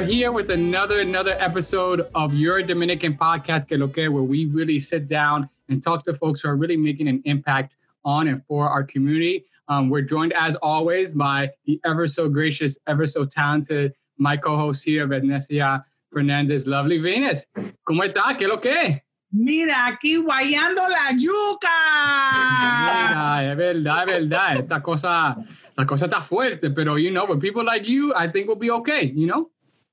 we're here with another another episode of your Dominican podcast, Que Lo Que, where we really sit down and talk to folks who are really making an impact on and for our community. Um, we're joined, as always, by the ever so gracious, ever so talented, my co-host here, Venecia Fernandez. Lovely Venus. ¿Cómo está? ¿Qué lo que? Mira, aquí guayando la yuca. Mira, es verdad, es verdad. Esta cosa, la cosa está fuerte, pero, you know, with people like you, I think we'll be okay, you know?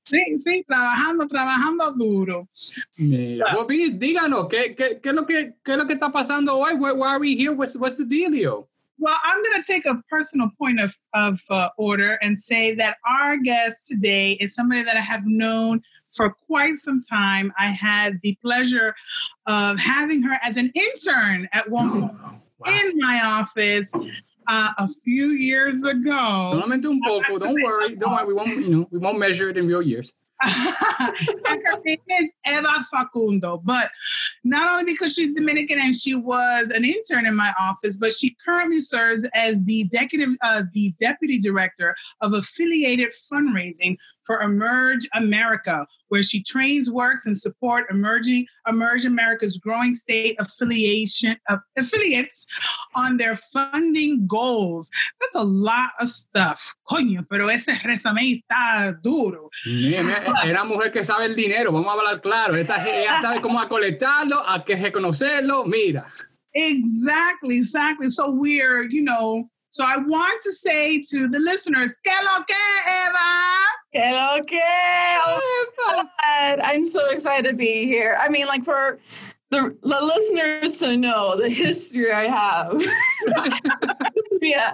Sí, sí, trabajando, trabajando duro. Mira, well, díganos, ¿qué, qué, qué, es lo que, ¿qué es lo que está pasando hoy? Why, why are we here? What's, what's the dealio? Well, I'm going to take a personal point of, of uh, order and say that our guest today is somebody that I have known for quite some time. I had the pleasure of having her as an intern at one point wow. in my office. Uh, a few years ago. Solamente un poco. Don't worry. Don't worry. We won't. You know, we won't measure it in real years. and her name is Eva Facundo. But not only because she's Dominican and she was an intern in my office, but she currently serves as the uh, the deputy director of affiliated fundraising for Emerge America, where she trains, works, and support emerging Emerge America's growing state affiliation of affiliates on their funding goals. That's a lot of stuff. Coño, pero ese resumen está duro. Era mujer que sabe el dinero, vamos a hablar claro. Esta, ella sabe cómo colectarlo, a qué reconocerlo. Mira. Exactly, exactly. So we're, you know, so I want to say to the listeners, que lo que, Eva? Que lo que? Oh, God. I'm so excited to be here. I mean, like for the, the listeners to know the history I have. yeah.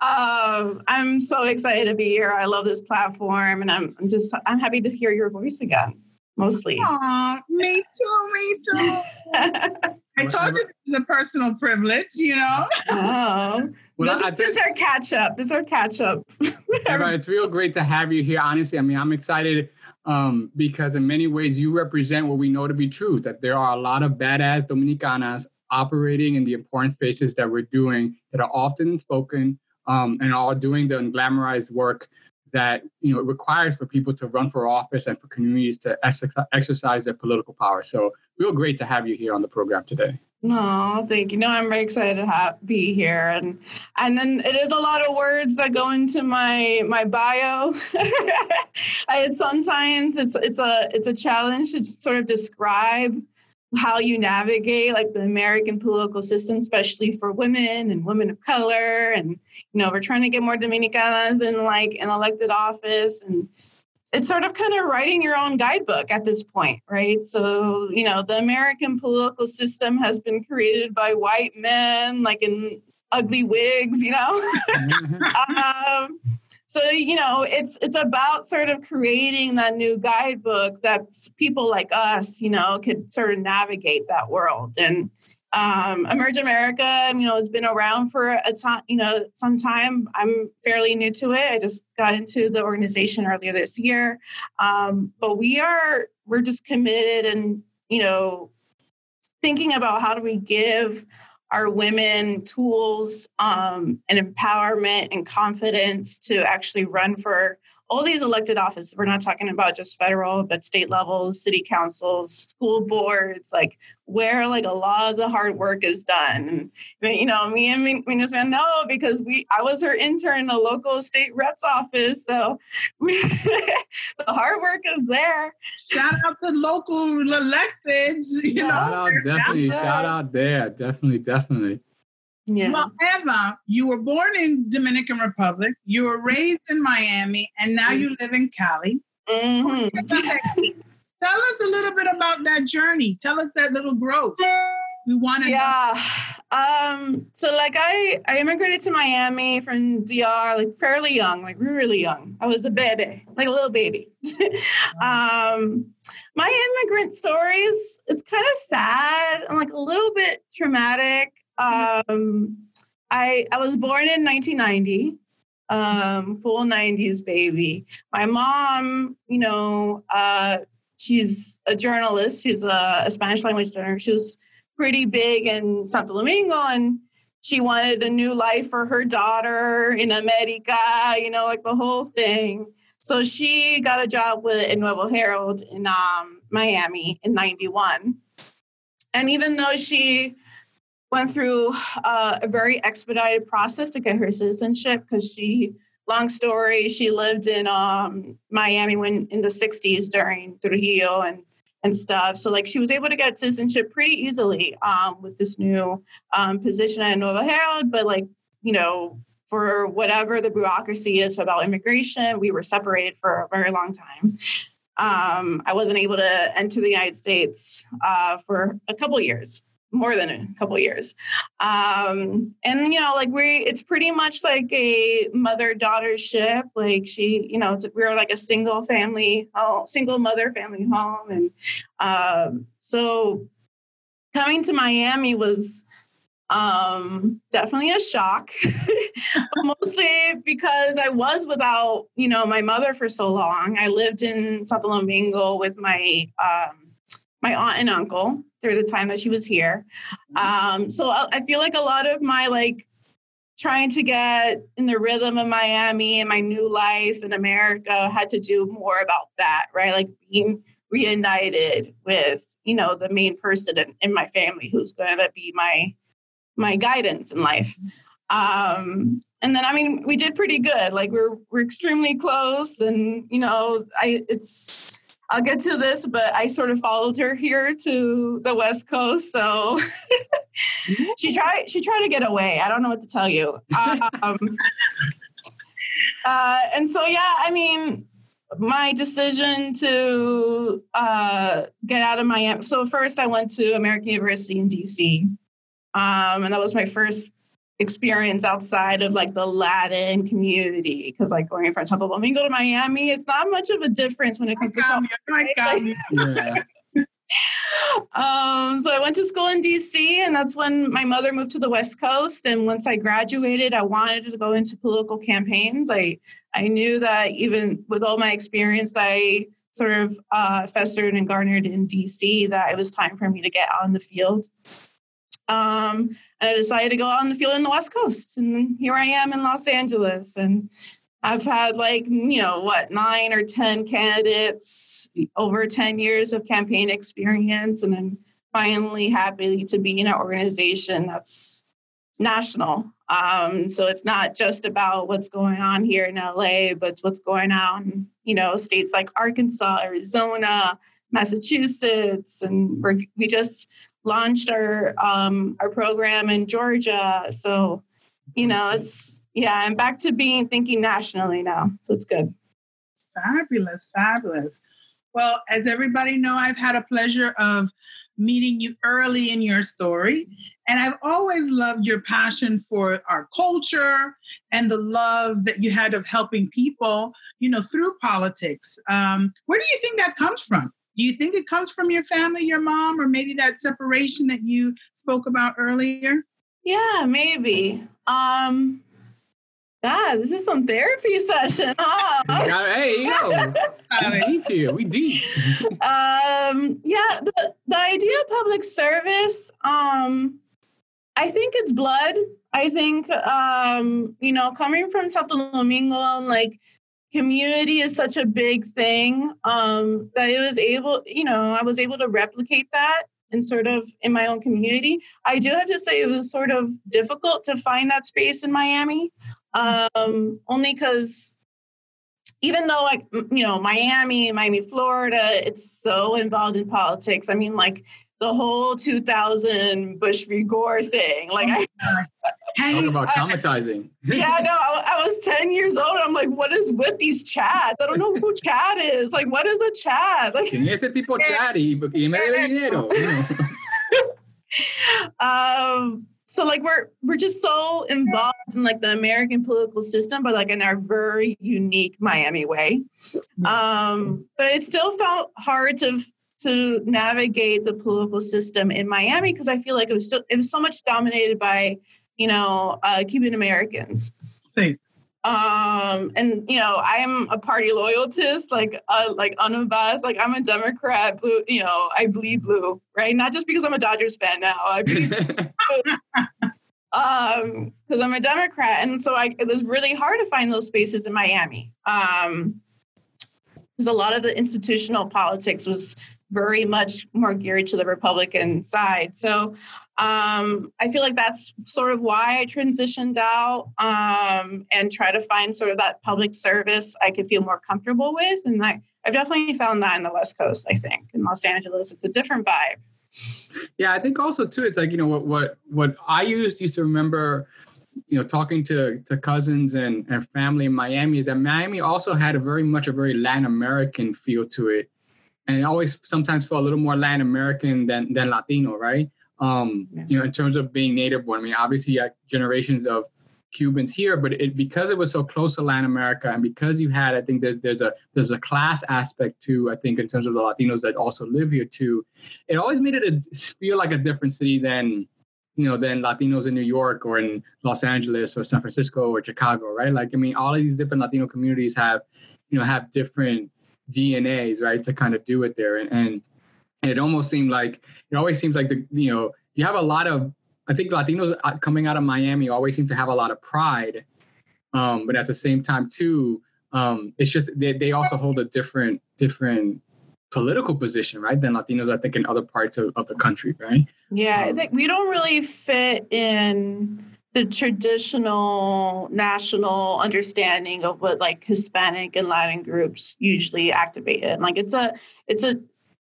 Um, I'm so excited to be here. I love this platform and I'm, I'm just, I'm happy to hear your voice again, mostly. Aww, me too, me too. I told you this is a personal privilege, you know. Oh, well, this, this is our catch up. This is our catch up. it's real great to have you here. Honestly, I mean, I'm excited um, because in many ways you represent what we know to be true. That there are a lot of badass Dominicanas operating in the important spaces that we're doing that are often spoken um, and are doing the unglamorized work that you know requires for people to run for office and for communities to ex- exercise their political power. So, real great to have you here on the program today. No, thank you. No, I'm very excited to have, be here, and and then it is a lot of words that go into my my bio. I sometimes it's it's a it's a challenge to sort of describe how you navigate like the American political system, especially for women and women of color. And, you know, we're trying to get more Dominicanas in like an elected office. And it's sort of kind of writing your own guidebook at this point, right? So, you know, the American political system has been created by white men, like in ugly wigs, you know? um, so you know it's it's about sort of creating that new guidebook that people like us you know could sort of navigate that world. And um, emerge america you know has been around for a time you know some time. I'm fairly new to it. I just got into the organization earlier this year. Um, but we are we're just committed and you know thinking about how do we give our women tools um, and empowerment and confidence to actually run for all these elected offices. We're not talking about just federal, but state levels, city councils, school boards, like where like a lot of the hard work is done. And, you know, me and Minas know because we I was her intern in the local state rep's office. So we, the hard work is there. Shout out to local electeds. You know, out, definitely. Shout out there. Definitely, definitely. Yeah. Well, Eva, you were born in Dominican Republic, you were raised in Miami, and now mm-hmm. you live in Cali. Mm-hmm. Tell us a little bit about that journey. Tell us that little growth. We want to Yeah. Um, so like I I immigrated to Miami from DR like fairly young, like really young. I was a baby, like a little baby. um my immigrant stories, it's kind of sad and like a little bit traumatic. Um, I I was born in 1990, um, full 90s baby. My mom, you know, uh, she's a journalist. She's a, a Spanish language journalist. She was pretty big in Santo Domingo, and she wanted a new life for her daughter in America. You know, like the whole thing. So she got a job with El Nuevo Herald in um, Miami in 91. And even though she went through uh, a very expedited process to get her citizenship, because she, long story, she lived in um, Miami when in the 60s during Trujillo and and stuff. So like she was able to get citizenship pretty easily um, with this new um, position at Nuevo Herald, but like you know for whatever the bureaucracy is about immigration. We were separated for a very long time. Um, I wasn't able to enter the United States uh, for a couple years, more than a couple years. Um, and you know, like we, it's pretty much like a mother-daughter ship. Like she, you know, we were like a single family, oh, single mother family home, and um, so coming to Miami was um, definitely a shock, mostly because I was without, you know, my mother for so long. I lived in Santo Domingo with my um, my aunt and uncle through the time that she was here. Um, so I, I feel like a lot of my like trying to get in the rhythm of Miami and my new life in America had to do more about that, right? Like being reunited with, you know, the main person in, in my family who's going to be my my guidance in life. Um, and then I mean, we did pretty good. Like we're we're extremely close, and you know, I it's I'll get to this, but I sort of followed her here to the West Coast. So she tried she tried to get away. I don't know what to tell you. Um, uh, and so yeah, I mean, my decision to uh, get out of Miami. So first, I went to American University in DC. Um, and that was my first experience outside of like the Latin community. Cause like going from Santo Domingo to Miami, it's not much of a difference when it comes to culture. yeah. um, so I went to school in DC, and that's when my mother moved to the West Coast. And once I graduated, I wanted to go into political campaigns. I I knew that even with all my experience, I sort of uh, festered and garnered in DC, that it was time for me to get on the field. Um, and I decided to go out on the field in the West Coast. And here I am in Los Angeles. And I've had like, you know, what, nine or 10 candidates, over 10 years of campaign experience. And I'm finally happy to be in an organization that's national. Um, so it's not just about what's going on here in LA, but what's going on, you know, states like Arkansas, Arizona, Massachusetts. And we just launched our um, our program in Georgia. So, you know, it's yeah, I'm back to being thinking nationally now. So it's good. Fabulous, fabulous. Well, as everybody know, I've had a pleasure of meeting you early in your story. And I've always loved your passion for our culture and the love that you had of helping people, you know, through politics. Um, where do you think that comes from? Do you think it comes from your family, your mom, or maybe that separation that you spoke about earlier? Yeah, maybe. Um, God, this is some therapy session, huh? hey, you know, deep here. We deep. um, yeah, the, the idea of public service, um, I think it's blood. I think, um, you know, coming from Santo Domingo, like community is such a big thing um, that it was able, you know, I was able to replicate that and sort of in my own community. I do have to say it was sort of difficult to find that space in Miami, um, only because even though like you know Miami, Miami, Florida, it's so involved in politics. I mean, like the whole 2000 Bush v. Gore thing. Like I, Talk about traumatizing. yeah, no, I, I, was 10 years old. I'm like, what is with these chads? I don't know who chad is. Like, what is a chad? Like, ¿Quién este tipo chad y, y me debe dinero? um, so like we're we're just so involved in like the American political system, but like in our very unique Miami way. Um, but it still felt hard to to navigate the political system in Miami because I feel like it was still it was so much dominated by you know, uh, Cuban Americans. Um, and you know, I'm a party loyalist, like uh, like unabashed. Like I'm a Democrat. Blue, you know, I bleed blue, right? Not just because I'm a Dodgers fan now. I bleed blue. um, because I'm a Democrat, and so I, it was really hard to find those spaces in Miami. Um, because a lot of the institutional politics was very much more geared to the Republican side. So um, I feel like that's sort of why I transitioned out um, and try to find sort of that public service I could feel more comfortable with. And I, I've definitely found that in the West Coast, I think. In Los Angeles, it's a different vibe. Yeah, I think also too, it's like, you know, what what what I used used to remember you know, talking to, to cousins and, and family in Miami is that Miami also had a very much a very Latin American feel to it. And it always sometimes felt a little more Latin American than, than Latino, right? Um, yeah. You know, in terms of being native born. I mean, obviously, you generations of Cubans here, but it because it was so close to Latin America, and because you had, I think there's there's a there's a class aspect too. I think in terms of the Latinos that also live here too, it always made it a, feel like a different city than you know than Latinos in New York or in Los Angeles or San Francisco or Chicago, right? Like I mean, all of these different Latino communities have you know have different DNAs, right, to kind of do it there, and and, it almost seemed like it always seems like the you know you have a lot of I think Latinos uh, coming out of Miami always seem to have a lot of pride, um, but at the same time too, um, it's just they, they also hold a different different political position, right, than Latinos I think in other parts of, of the country, right? Yeah, I um, think we don't really fit in the traditional national understanding of what like Hispanic and Latin groups usually activate. it. like it's a it's a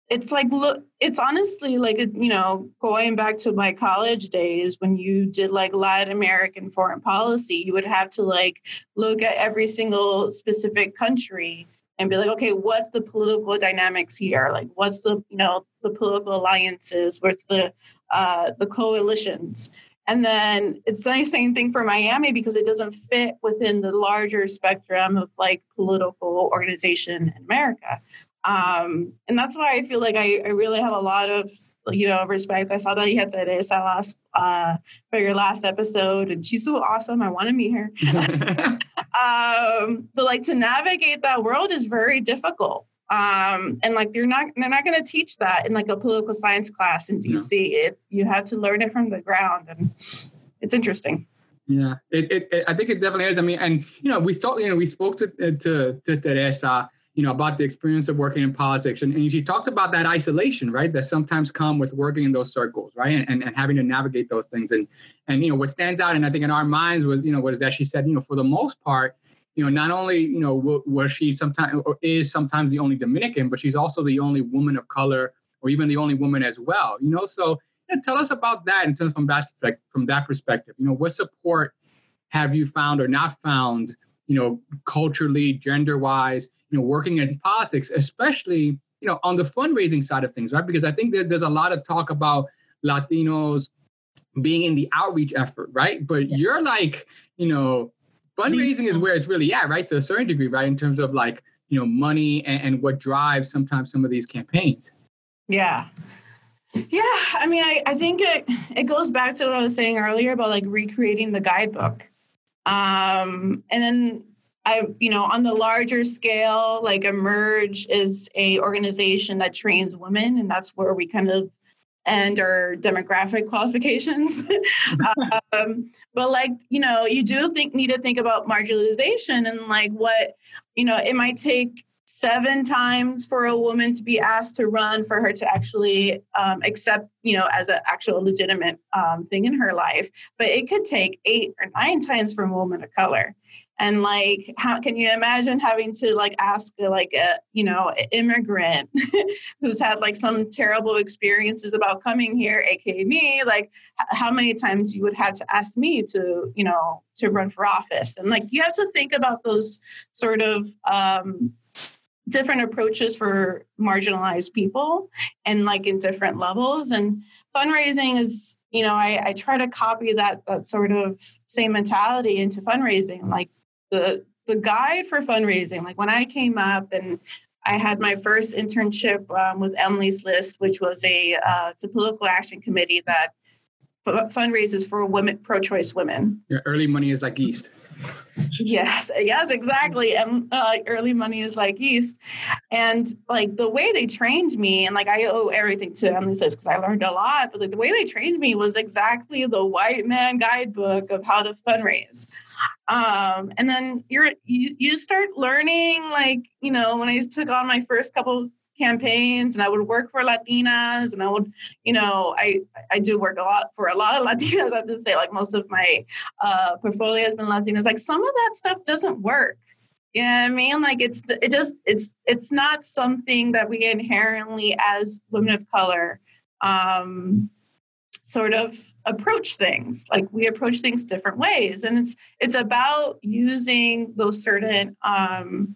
it's like look it's honestly like you know going back to my college days when you did like latin american foreign policy you would have to like look at every single specific country and be like okay what's the political dynamics here like what's the you know the political alliances what's the uh the coalitions and then it's the same thing for miami because it doesn't fit within the larger spectrum of like political organization in america um, and that's why I feel like I, I, really have a lot of, you know, respect. I saw that you had Teresa last uh, for your last episode, and she's so awesome. I want to meet her. um, but like to navigate that world is very difficult. Um, and like you're not they're not going to teach that in like a political science class in DC. No. It's you have to learn it from the ground, and it's interesting. Yeah, it, it, it, I think it definitely is. I mean, and you know, we thought you know we spoke to to, to Teresa you know, about the experience of working in politics. And, and she talked about that isolation, right, that sometimes come with working in those circles, right, and, and, and having to navigate those things. And, and, you know, what stands out, and I think in our minds was, you know, what is that she said, you know, for the most part, you know, not only, you know, was she sometimes or is sometimes the only Dominican, but she's also the only woman of color or even the only woman as well, you know, so you know, tell us about that in terms from that, from that perspective, you know, what support have you found or not found, you know, culturally, gender wise, you know, working in politics, especially, you know, on the fundraising side of things, right? Because I think that there's a lot of talk about Latinos being in the outreach effort, right? But yeah. you're like, you know, fundraising is where it's really at, right? To a certain degree, right? In terms of like, you know, money and, and what drives sometimes some of these campaigns. Yeah. Yeah, I mean, I, I think it it goes back to what I was saying earlier about like recreating the guidebook. Um, and then I, you know, on the larger scale, like Emerge is a organization that trains women, and that's where we kind of end our demographic qualifications. um, but like, you know, you do think need to think about marginalization and like what, you know, it might take seven times for a woman to be asked to run for her to actually um, accept, you know, as an actual legitimate um, thing in her life. But it could take eight or nine times for a woman of color and like how can you imagine having to like ask like a you know immigrant who's had like some terrible experiences about coming here aka me like how many times you would have to ask me to you know to run for office? And like you have to think about those sort of um different approaches for marginalized people and like in different levels. And fundraising is you know I, I try to copy that that sort of same mentality into fundraising. Like the the guide for fundraising. Like when I came up and I had my first internship um, with Emily's List, which was a uh, it's a political action committee that f- fundraises for women pro-choice women. Your early money is like yeast. Yes, yes, exactly. And uh, early money is like yeast. And like the way they trained me, and like I owe everything to Emily says because I learned a lot, but like the way they trained me was exactly the white man guidebook of how to fundraise. Um, and then you're you, you start learning like, you know, when I took on my first couple campaigns and I would work for Latinas and I would, you know, I I do work a lot for a lot of Latinas. I have to say, like most of my uh, portfolio has been Latinas. Like some of that stuff doesn't work. You know I mean? Like it's it just it's it's not something that we inherently as women of color um sort of approach things like we approach things different ways and it's it's about using those certain um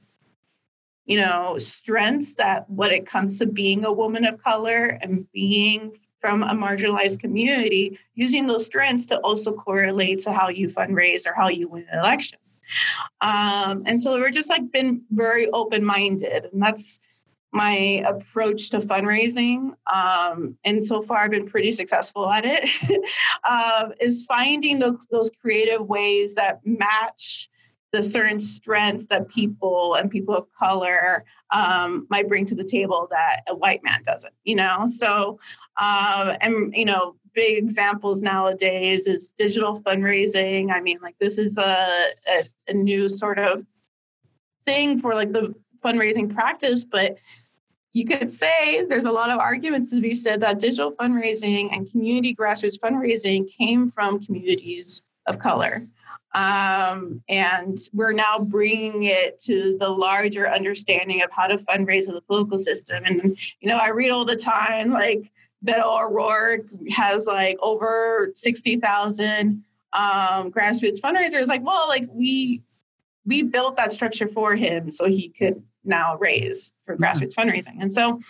you know, strengths that when it comes to being a woman of color and being from a marginalized community, using those strengths to also correlate to how you fundraise or how you win an election. Um, and so we're just like been very open minded, and that's my approach to fundraising. Um, and so far, I've been pretty successful at it. um, is finding those, those creative ways that match the certain strengths that people and people of color um, might bring to the table that a white man doesn't, you know? So, um, and, you know, big examples nowadays is digital fundraising. I mean, like, this is a, a, a new sort of thing for like the fundraising practice, but you could say there's a lot of arguments to be said that digital fundraising and community grassroots fundraising came from communities of color. Um, and we're now bringing it to the larger understanding of how to fundraise in the political system. And, you know, I read all the time, like, Beto O'Rourke has like over 60,000 um, grassroots fundraisers. Like, well, like we, we built that structure for him so he could now raise for mm-hmm. grassroots fundraising. And so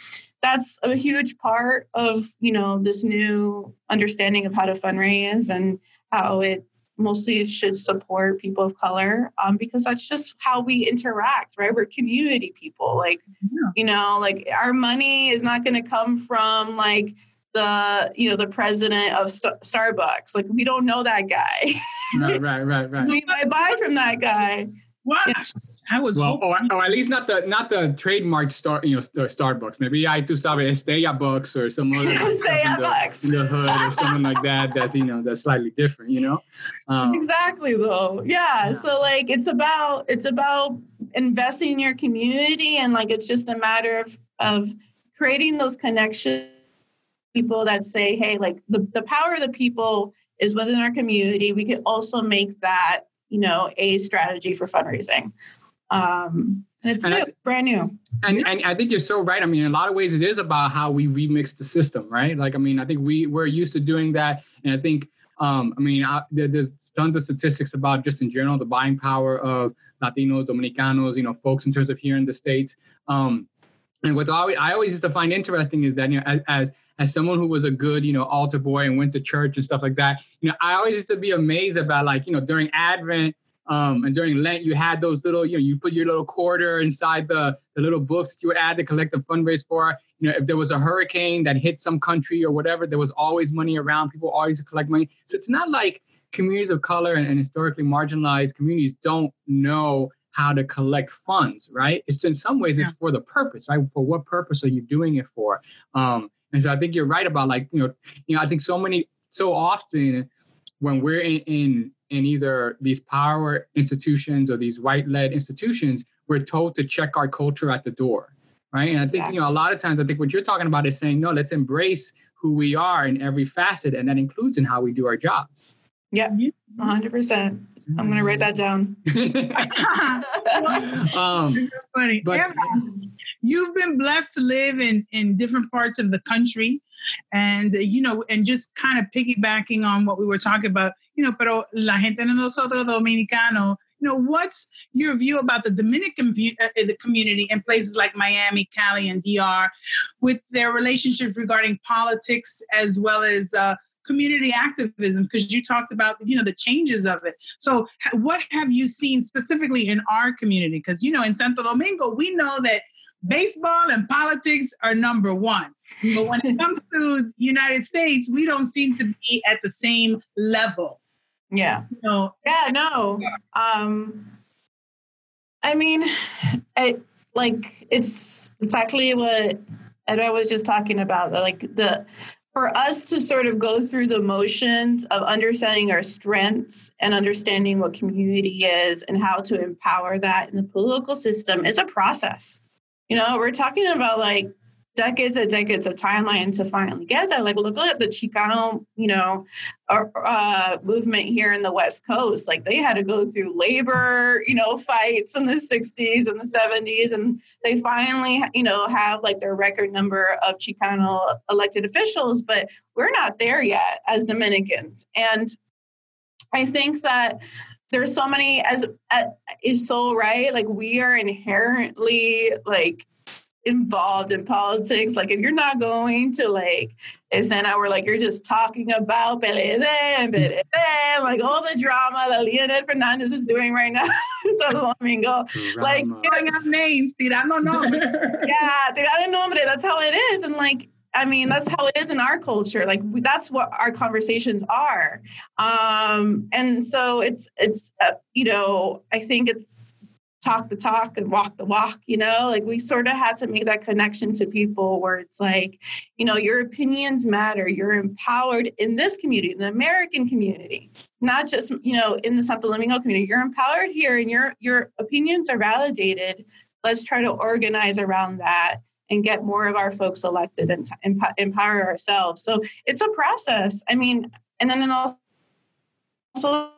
that's a huge part of, you know, this new understanding of how to fundraise and how it mostly it should support people of color um, because that's just how we interact right? We're community people like yeah. you know like our money is not going to come from like the you know the president of St- starbucks. Like we don't know that guy. Right right right right. We might buy from that guy what? I was well, or, or, at least not the not the trademark star, you know, Starbucks. Maybe I to sabe Estrella Bucks or some other Estrella Bucks in, in the hood or something like that. That's you know that's slightly different. You know. Um, exactly though. Yeah. yeah. So like it's about it's about investing in your community and like it's just a matter of of creating those connections. People that say, hey, like the, the power of the people is within our community. We could also make that you know, a strategy for fundraising. Um, and it's and new, I, brand new. And, and I think you're so right. I mean, in a lot of ways, it is about how we remix the system, right? Like, I mean, I think we we're used to doing that, and I think, um, I mean, I, there's tons of statistics about just in general the buying power of Latinos, Dominicanos, you know, folks in terms of here in the states. Um, and what's always I always used to find interesting is that you know, as, as as someone who was a good, you know, altar boy and went to church and stuff like that, you know, I always used to be amazed about like, you know, during Advent um, and during Lent, you had those little, you know, you put your little quarter inside the, the little books you would add to collect the fundraise for. You know, if there was a hurricane that hit some country or whatever, there was always money around. People always collect money. So it's not like communities of color and, and historically marginalized communities don't know how to collect funds, right? It's in some ways yeah. it's for the purpose, right? For what purpose are you doing it for? Um, and so I think you're right about like, you know, you know, I think so many, so often when we're in, in, in either these power institutions or these white-led institutions, we're told to check our culture at the door, right? And I think, exactly. you know, a lot of times I think what you're talking about is saying, no, let's embrace who we are in every facet, and that includes in how we do our jobs. Yep, 100%. I'm going to write that down. um, funny. But, you've been blessed to live in in different parts of the country and you know and just kind of piggybacking on what we were talking about you know pero la gente de nosotros dominicano you know what's your view about the dominican uh, the community in places like miami cali and dr with their relationships regarding politics as well as uh, community activism because you talked about you know the changes of it so what have you seen specifically in our community because you know in santo domingo we know that baseball and politics are number one. But when it comes to the United States, we don't seem to be at the same level. Yeah. No. Yeah, no. Um I mean, I like it's exactly what Edward was just talking about. Like the for us to sort of go through the motions of understanding our strengths and understanding what community is and how to empower that in the political system is a process. You know, we're talking about like decades and decades of timeline to finally get there. Like, look at the Chicano, you know, uh, movement here in the West Coast. Like, they had to go through labor, you know, fights in the 60s and the 70s. And they finally, you know, have like their record number of Chicano elected officials. But we're not there yet as Dominicans. And I think that there's so many as uh, is so right like we are inherently like involved in politics. Like if you're not going to like escena where like you're just talking about PLD and PLD, like all the drama that Leonel Fernandez is doing right now in Santo Domingo. Like throwing out names, tirando nombre. yeah, tirando nombre. That's how it is. And like I mean, that's how it is in our culture. Like we, that's what our conversations are. Um, and so it's it's uh, you know I think it's talk the talk and walk the walk, you know? Like we sort of had to make that connection to people where it's like, you know, your opinions matter. You're empowered in this community, in the American community, not just, you know, in the Santo Domingo community. You're empowered here and your your opinions are validated. Let's try to organize around that and get more of our folks elected and t- empower ourselves. So it's a process. I mean, and then also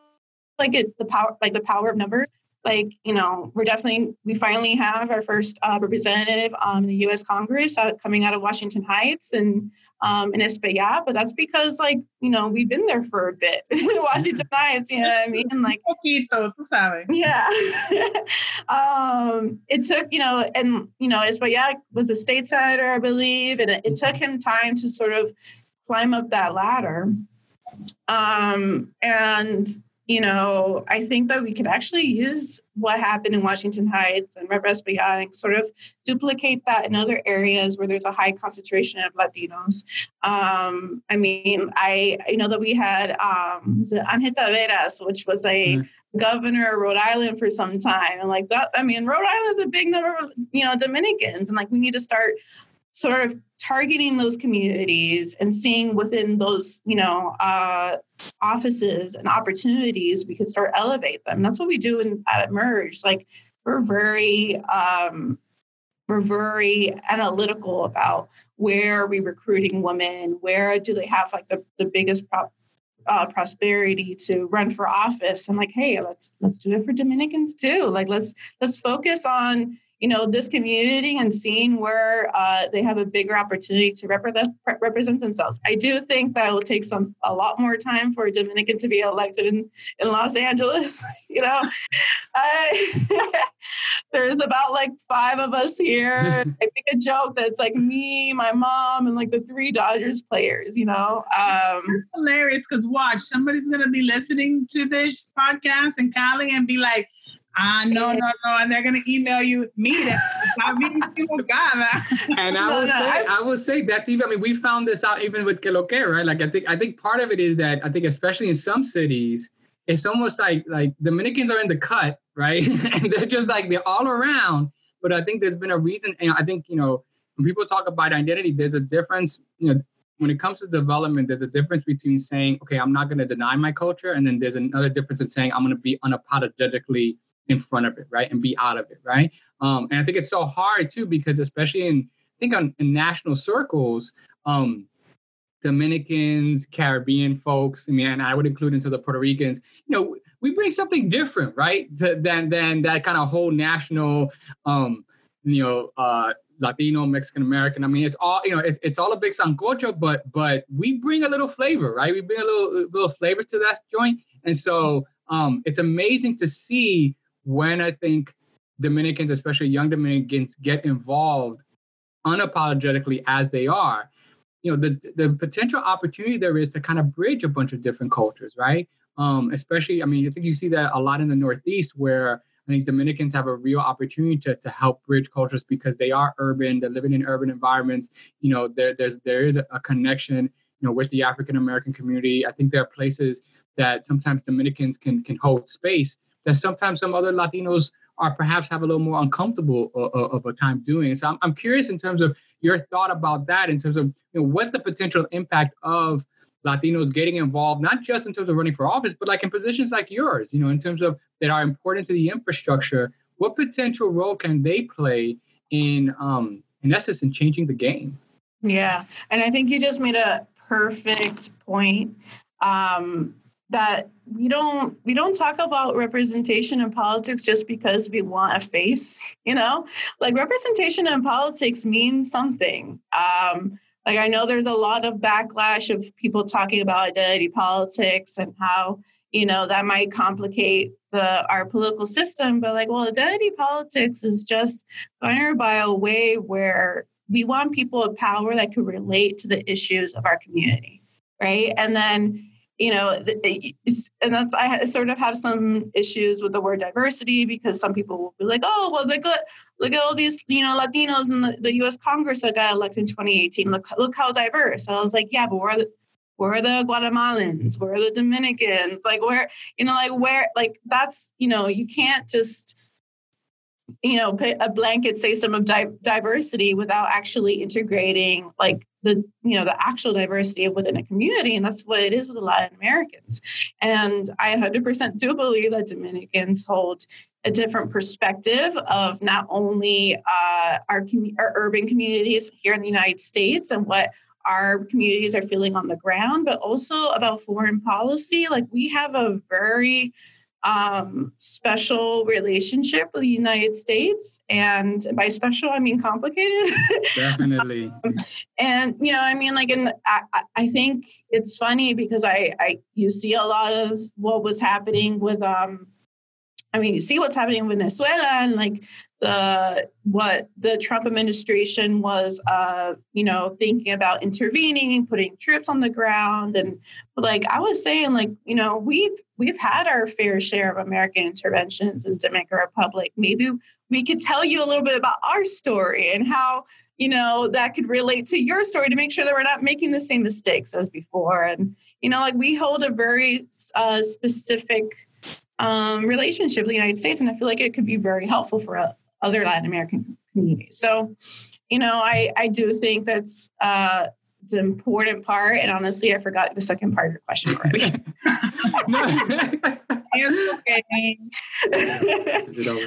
like it the power like the power of numbers like you know we're definitely we finally have our first uh, representative um, in the U.S. Congress uh, coming out of Washington Heights and um, in Espaillat, but that's because like you know we've been there for a bit Washington Heights. You know what I mean? Like poquito, tú sabes. Yeah. um, it took you know, and you know Espaillat was a state senator, I believe, and it, it took him time to sort of climb up that ladder. Um, and you know, I think that we could actually use what happened in Washington Heights and Red Espaillat and sort of duplicate that in other areas where there's a high concentration of Latinos. Um, I mean, I, I know that we had um, Angel Taveras, which was a mm-hmm. governor of Rhode Island for some time. And like that, I mean, Rhode Island is a big number of, you know, Dominicans. And like we need to start sort of targeting those communities and seeing within those you know uh, offices and opportunities we could start elevate them. That's what we do in, at emerge. Like we're very um, we're very analytical about where are we recruiting women? Where do they have like the, the biggest uh, prosperity to run for office? And like hey let's let's do it for dominicans too. Like let's let's focus on you know this community and seeing where uh, they have a bigger opportunity to represent represent themselves. I do think that it will take some a lot more time for a Dominican to be elected in, in Los Angeles. you know, I, there's about like five of us here. I make a joke that's like me, my mom, and like the three Dodgers players. You know, um, hilarious because watch somebody's gonna be listening to this podcast in Cali and be like Ah, no, no, no. And they're going to email you, mira, And I will say, I will say that's even, I mean, we found this out even with Que Lo Que, right? Like, I think, I think part of it is that I think, especially in some cities, it's almost like, like Dominicans are in the cut, right? and they're just like, they're all around. But I think there's been a reason. And I think, you know, when people talk about identity, there's a difference, you know, when it comes to development, there's a difference between saying, okay, I'm not going to deny my culture. And then there's another difference in saying, I'm going to be unapologetically in front of it, right, and be out of it, right? Um, and I think it's so hard too because especially in I think on in national circles, um, Dominicans, Caribbean folks, I mean, and I would include into the Puerto Ricans, you know, we bring something different, right, to, than than that kind of whole national, um, you know, uh, Latino, Mexican American. I mean, it's all you know, it's, it's all a big sancocho, but but we bring a little flavor, right? We bring a little little flavor to that joint, and so um, it's amazing to see when I think Dominicans, especially young Dominicans, get involved unapologetically as they are, you know, the the potential opportunity there is to kind of bridge a bunch of different cultures, right? Um, especially, I mean, I think you see that a lot in the Northeast where I think Dominicans have a real opportunity to, to help bridge cultures because they are urban, they're living in urban environments. You know, there, there's there is a, connection, you know, with the African American community. I think there are places that sometimes Dominicans can can hold space that sometimes some other Latinos are perhaps have a little more uncomfortable uh, uh, of a time doing. So I'm, I'm curious in terms of your thought about that, in terms of you know, what the potential impact of Latinos getting involved, not just in terms of running for office, but like in positions like yours, you know, in terms of that are important to the infrastructure. What potential role can they play in, um, in essence, in changing the game? Yeah, and I think you just made a perfect point. Um, that we don't we don't talk about representation in politics just because we want a face you know? Like representation in politics means something. Um like i know there's a lot of backlash of people talking about identity politics and how you know that might complicate the our political system but like well identity politics is just garnered by a way where we want people of power that can relate to the issues of our community right? And then you know, and that's I sort of have some issues with the word diversity because some people will be like, oh, well, look at look at all these you know Latinos in the, the U.S. Congress that got elected in 2018. Look look how diverse. And I was like, yeah, but where are the where are the Guatemalans? Where are the Dominicans? Like where you know like where like that's you know you can't just you know put a blanket system of di- diversity without actually integrating like the you know the actual diversity within a community and that's what it is with Latin Americans and I 100% do believe that Dominicans hold a different perspective of not only uh, our, commu- our urban communities here in the United States and what our communities are feeling on the ground, but also about foreign policy. Like we have a very um, special relationship with the United States. And by special, I mean complicated. Definitely. and, you know, I mean, like, in, I, I think it's funny because I, I, you see a lot of what was happening with, um, I mean, you see what's happening in Venezuela and like the what the Trump administration was, uh, you know, thinking about intervening, putting troops on the ground, and like I was saying, like you know, we've we've had our fair share of American interventions in Dominican Republic. Maybe we could tell you a little bit about our story and how you know that could relate to your story to make sure that we're not making the same mistakes as before. And you know, like we hold a very uh, specific um, relationship with the United States. And I feel like it could be very helpful for uh, other Latin American communities. So, you know, I, I do think that's uh, the important part. And honestly, I forgot the second part of your question already. okay.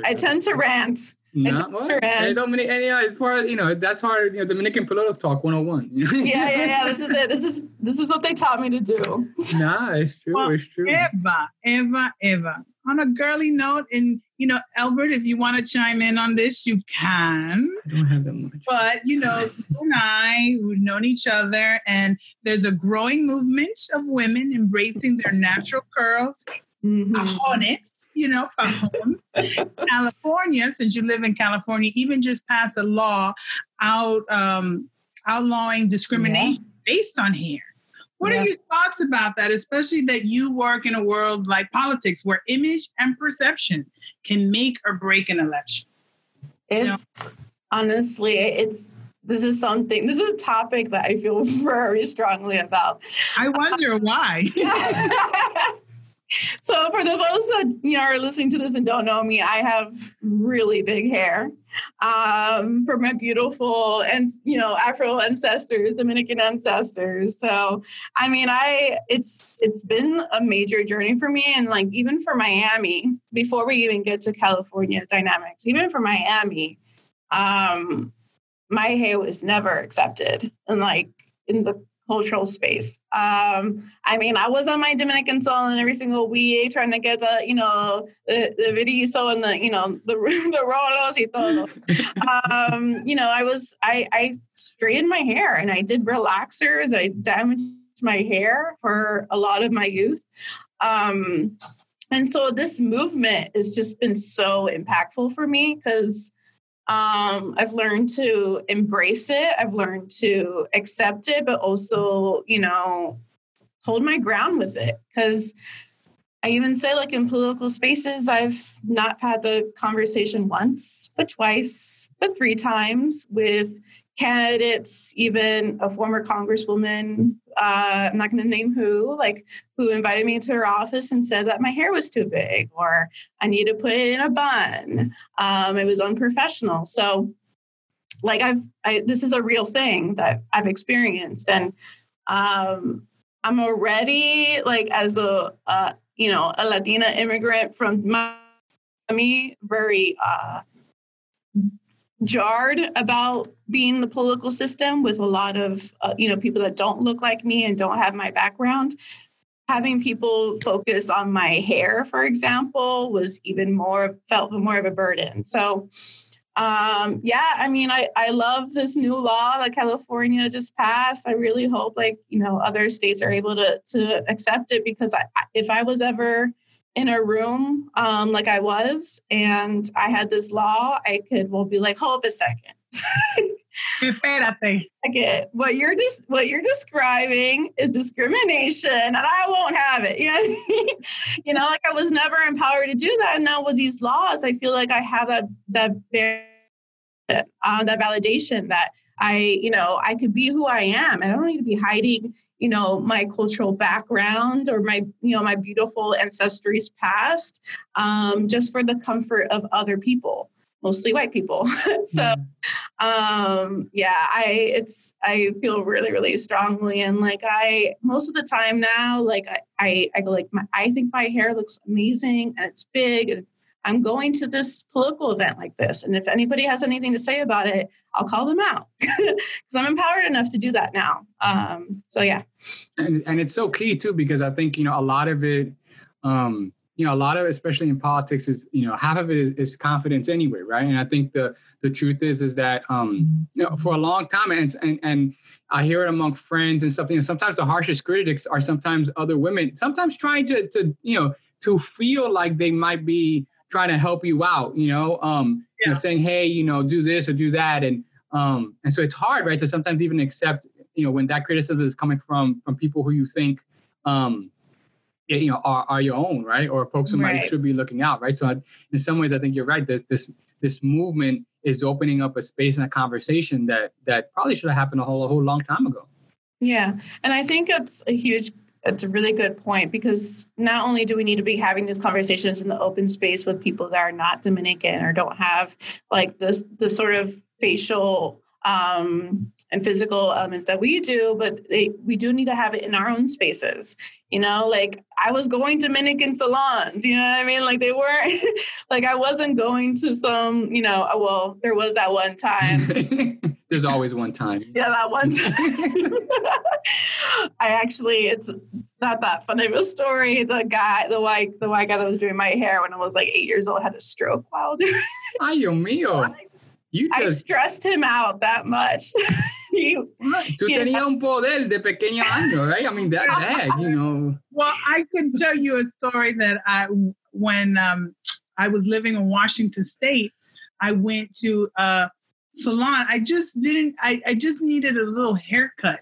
I tend to rant. No, well, hey, Dominic, and, yeah, it's part, you know, that's part you know, Dominican political talk 101. yeah, yeah, yeah. This is it. This is this is what they taught me to do. nah, it's true. Well, it's true. Eva, Eva, Eva. On a girly note, and you know, Albert, if you want to chime in on this, you can. I don't have that much. But you know, you and I, we've known each other, and there's a growing movement of women embracing their natural curls, mm-hmm. You know, California, since you live in California, even just passed a law out um, outlawing discrimination yeah. based on hair. What yeah. are your thoughts about that, especially that you work in a world like politics where image and perception can make or break an election? It's you know? honestly, it's this is something, this is a topic that I feel very strongly about. I wonder why. so for the those that you know are listening to this and don't know me, I have really big hair um, from my beautiful and you know Afro ancestors, Dominican ancestors. So I mean, I it's it's been a major journey for me, and like even for Miami, before we even get to California dynamics, even for Miami, um, my hair was never accepted, and like in the cultural space. Um, I mean, I was on my Dominican and every single week trying to get the, you know, the, the so and the, you know, the the rolos y todo. um, you know, I was I I straightened my hair and I did relaxers. I damaged my hair for a lot of my youth. Um, and so this movement has just been so impactful for me because um, I've learned to embrace it. I've learned to accept it, but also, you know, hold my ground with it. Because I even say, like in political spaces, I've not had the conversation once, but twice, but three times with candidates, even a former congresswoman, uh, I'm not going to name who, like who invited me to her office and said that my hair was too big or I need to put it in a bun. Um, it was unprofessional. So, like I've, I, this is a real thing that I've experienced, and um, I'm already like as a, uh, you know, a Latina immigrant from Miami, very uh, jarred about being the political system with a lot of uh, you know people that don't look like me and don't have my background. Having people focus on my hair for example was even more felt more of a burden. So um, yeah i mean I, I love this new law that california just passed. I really hope like you know other states are able to to accept it because I, if i was ever in a room um, like I was, and I had this law, I could well be like, hold up a second. Espérate. Okay, what you're just what you're describing is discrimination, and I won't have it. You know, you know, like I was never empowered to do that. And now with these laws, I feel like I have that that uh, that validation that I, you know, I could be who I am. I don't need to be hiding you know my cultural background or my you know my beautiful ancestry's past um, just for the comfort of other people mostly white people so mm-hmm. um yeah i it's i feel really really strongly and like i most of the time now like i i, I go like my, i think my hair looks amazing and it's big and I'm going to this political event like this. And if anybody has anything to say about it, I'll call them out because I'm empowered enough to do that now. Um, so, yeah. And, and it's so key too, because I think, you know, a lot of it, um, you know, a lot of it, especially in politics, is you know half of it is, is confidence anyway, right? And I think the the truth is is that um, you know for a long time, and and and I hear it among friends and stuff. You know, sometimes the harshest critics are sometimes other women, sometimes trying to to you know to feel like they might be trying to help you out, you know, um, yeah. you know, saying, hey, you know, do this or do that. And um, and so it's hard, right, to sometimes even accept, you know, when that criticism is coming from from people who you think um, you know are, are your own right or folks who right. might should be looking out right so in some ways i think you're right this this this movement is opening up a space and a conversation that that probably should have happened a whole a whole long time ago yeah and i think it's a huge it's a really good point because not only do we need to be having these conversations in the open space with people that are not Dominican or don't have like this the sort of facial um, and physical elements that we do, but they, we do need to have it in our own spaces. You know, like I was going to Dominican salons, you know what I mean? Like they weren't, like I wasn't going to some, you know, well, there was that one time. There's always one time. Yeah, that one time. I actually, it's, it's not that funny of a story. The guy, the white, the white guy that was doing my hair when I was like eight years old had a stroke while doing. Ay, Dios mío. You just, I stressed him out that much. you, Tú tenías un poder de pequeño año, right? I mean, that bad, you know. Well, I can tell you a story that I, when um, I was living in Washington State, I went to a salon. I just didn't, I, I just needed a little haircut.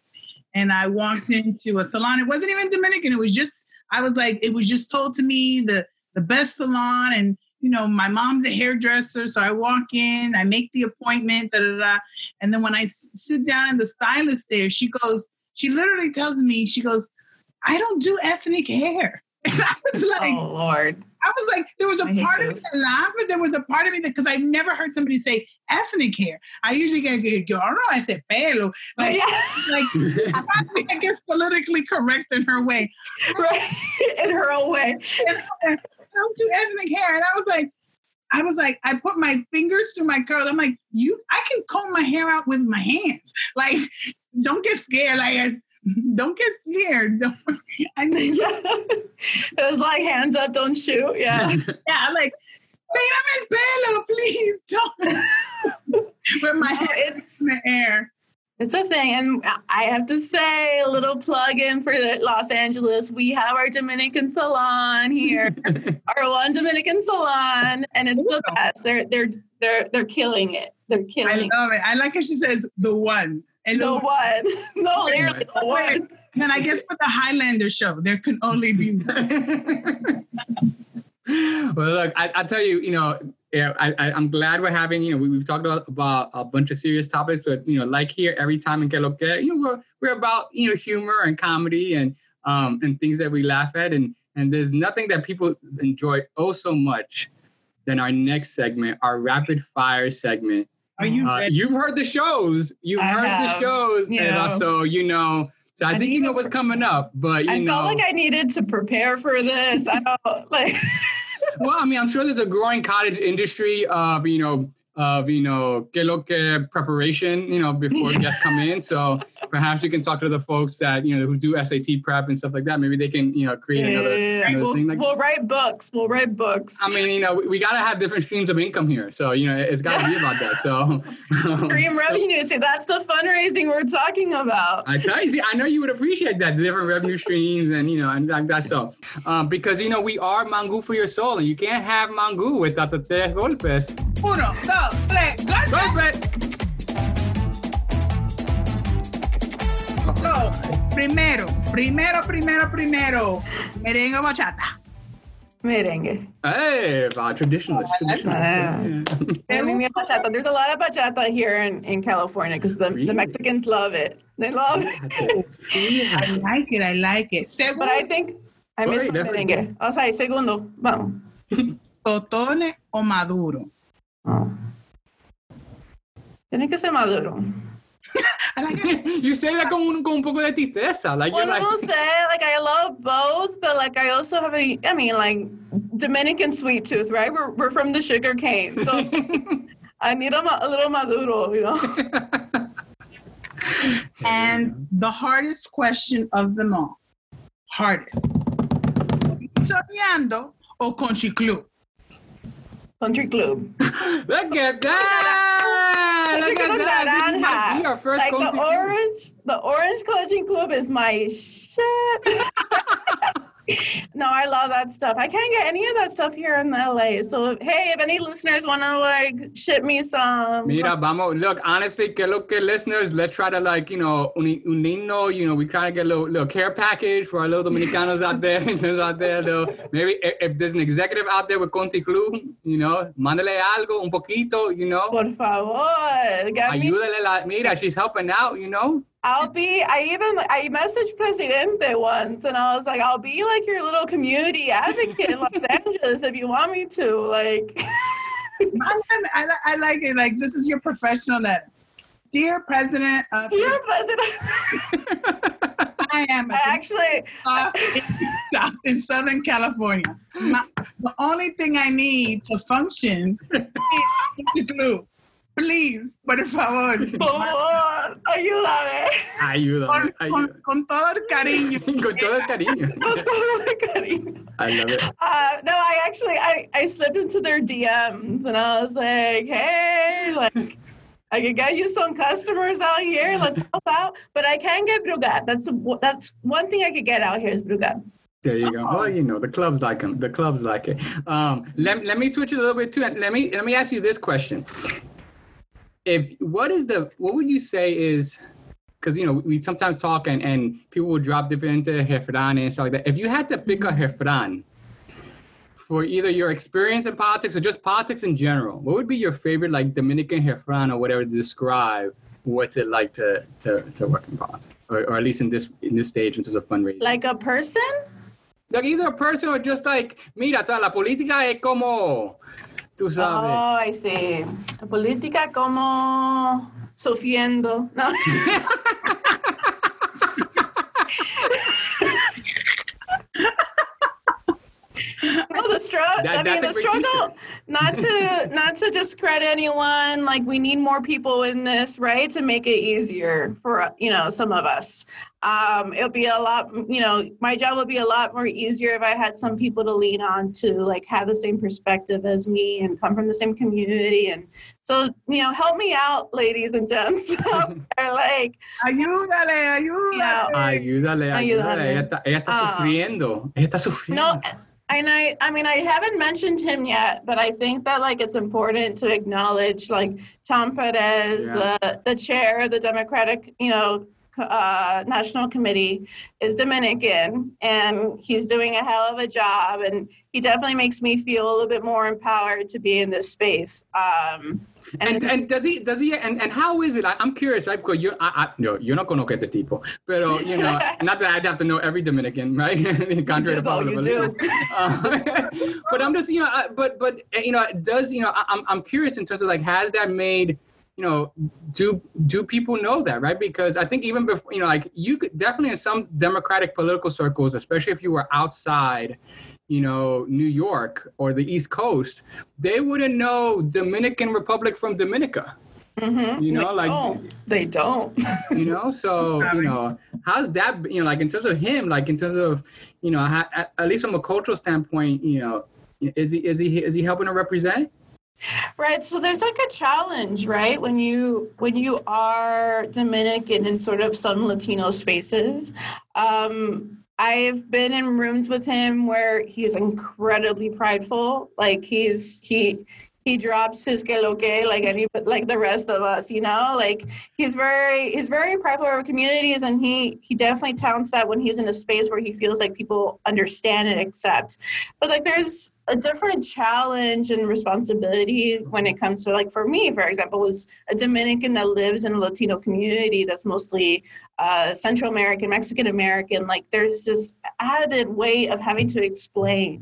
And I walked into a salon. It wasn't even Dominican. It was just, I was like, it was just told to me the, the best salon. And you know, my mom's a hairdresser, so I walk in, I make the appointment, da, da, da. and then when I sit down and the stylist there, she goes, she literally tells me, she goes, I don't do ethnic hair. And I was oh, like, oh Lord. I was like, there was a I part of me that laughed, but there was a part of me that because I've never heard somebody say ethnic hair. I usually get, yo, oh, oh. I don't know, I said pelo. Like, like I guess politically correct in her way. Right. In her own way. And, don't do ethnic hair. And I was like, I was like, I put my fingers through my curls. I'm like, you, I can comb my hair out with my hands. Like, don't get scared. Like, don't get scared. Don't, I mean, it was like hands up, don't shoot. Yeah. yeah. I'm like, I'm pelo, please don't. with my no, it's in the air. It's a thing. And I have to say, a little plug in for Los Angeles. We have our Dominican salon here, our one Dominican salon, and it's the best. They're they're they're they're killing it. They're killing I love it. I like how she says the one. And the, the one. no, literally the one. And I guess for the Highlander show, there can only be one. well, look, I, I tell you, you know, yeah, I, I, am glad we're having, you know, we, have talked about, about a bunch of serious topics, but, you know, like here, every time in Que Lo Que, you know, we're, we're about, you know, humor and comedy and, um, and things that we laugh at. And, and there's nothing that people enjoy oh so much than our next segment, our rapid fire segment. Are you uh, You've heard the shows. You've I heard have, the shows. You and also, you know, so I, I think you know what's coming up, but I know, felt like I needed to prepare for this. I don't like well, I mean, I'm sure there's a growing cottage industry of, you know, of you know que lo que preparation you know before guests come in. So perhaps you can talk to the folks that you know who do SAT prep and stuff like that. Maybe they can you know create yeah, another, yeah, another we'll, thing like we'll write books. We'll write books. I mean you know we, we got to have different streams of income here. So you know it's got to be about that. So stream revenue. See that's the fundraising we're talking about. I tell you see I know you would appreciate that the different revenue streams and you know and like that. So um, because you know we are Mangu for your soul and you can't have Mangu without the tres golpes. Uno dos So, primero, primero, primero, primero, merengue o bachata. Merengue. Hey, uh, traditional. traditional. Uh, bachata. There's a lot of bachata here in, in California because the, really? the Mexicans love it. They love it. I like it. I like it. Segundo. But I think I miss my merengue. O sea, segundo, vamos. Totone o maduro. Oh. Tiene que ser maduro. you say that con un, con un poco de tristeza. Like, well, like... no sé. Like, I love both, but like, I also have a, I mean, like, Dominican sweet tooth, right? We're, we're from the sugar cane. So I need a, a little maduro, you know? and the hardest question of them all. Hardest. Soñando o Conchiclub? Country Club. Look at that! Look at Country Club naranja. Like the orange, the orange Country Club is my shit. no, I love that stuff. I can't get any of that stuff here in LA. So, hey, if any listeners want to like ship me some. Mira, vamos. Look, honestly, que lo que listeners, let's try to like, you know, unino, you know, we try to get a little, little care package for our little Dominicanos out there, out there. Little, maybe if, if, there's an executive out there with Conti Club, you know, mándale algo, un poquito, you know. Por favor. Ayúdale la, mira, she's helping out, you know. I'll be, I even, I messaged Presidente once and I was like, I'll be like your little community advocate in Los Angeles if you want me to. Like, I, I, like it. Like, this is your professional letter. Dear President of Dear President. I am I actually in, in Southern California. My, the only thing I need to function is glue. Please, por favor. Por favor, ayúdame. Ayúdame. Con, con, con, todo el cariño. con todo el cariño. con todo el cariño. I love it. Uh, no, I actually, I, I slipped into their DMs and I was like, hey, like, I could get you some customers out here. Let's help out. But I can get Brugal. That's that's one thing I could get out here is Brugal. There you go. Well, you know the clubs like them. The clubs like it. Um, let, let me switch a little bit too. Let me let me ask you this question if what is the what would you say is because you know we sometimes talk and, and people will drop different refran and stuff like that. If you had to pick a mm-hmm. refran for either your experience in politics or just politics in general, what would be your favorite like Dominican refran or whatever to describe what's it like to to, to work in politics, or, or at least in this in this stage in terms of fundraising? Like a person? Like either a person or just like, mira, toda la política es como Tú sabes. Oh, I see. Política como sufriendo. No. no, the struggle. I mean, the struggle. Not to not to discredit anyone. Like we need more people in this, right, to make it easier for you know some of us. Um, it'll be a lot. You know, my job would be a lot more easier if I had some people to lean on to, like have the same perspective as me and come from the same community. And so, you know, help me out, ladies and gents. like, ayúdale, ayúdale. ayúdale, ayúdale. Ella está, ella está um, sufriendo. Ella está sufriendo. No, and I, I mean, I haven't mentioned him yet, but I think that like it's important to acknowledge like Tom Perez, yeah. the the chair of the Democratic, you know, uh, national committee is Dominican, and he's doing a hell of a job. And he definitely makes me feel a little bit more empowered to be in this space. Um, and, and does he does he and, and how is it? I, am curious, right? Because you I, I no, yo no conozco este tipo, pero you know, not that I'd have to know every Dominican, right? you do, though, you do. Uh, but I'm just you know, but but you know, does you know, I'm I'm curious in terms of like, has that made you know, do do people know that, right? Because I think even before, you know, like you could definitely in some Democratic political circles, especially if you were outside, you know, New York or the East Coast, they wouldn't know Dominican Republic from Dominica. Mm-hmm. You know, they like don't. they don't. you know, so you know, how's that? You know, like in terms of him, like in terms of, you know, at, at least from a cultural standpoint, you know, is he is he is he helping to represent? Right. So there's like a challenge, right? When you when you are Dominican in sort of some Latino spaces. Um, I've been in rooms with him where he's incredibly prideful. Like he's he he drops his que lo que like any like the rest of us you know like he's very he's very prideful of communities and he he definitely touts that when he's in a space where he feels like people understand and accept but like there's a different challenge and responsibility when it comes to like for me for example was a dominican that lives in a latino community that's mostly uh, central american mexican american like there's this added weight of having to explain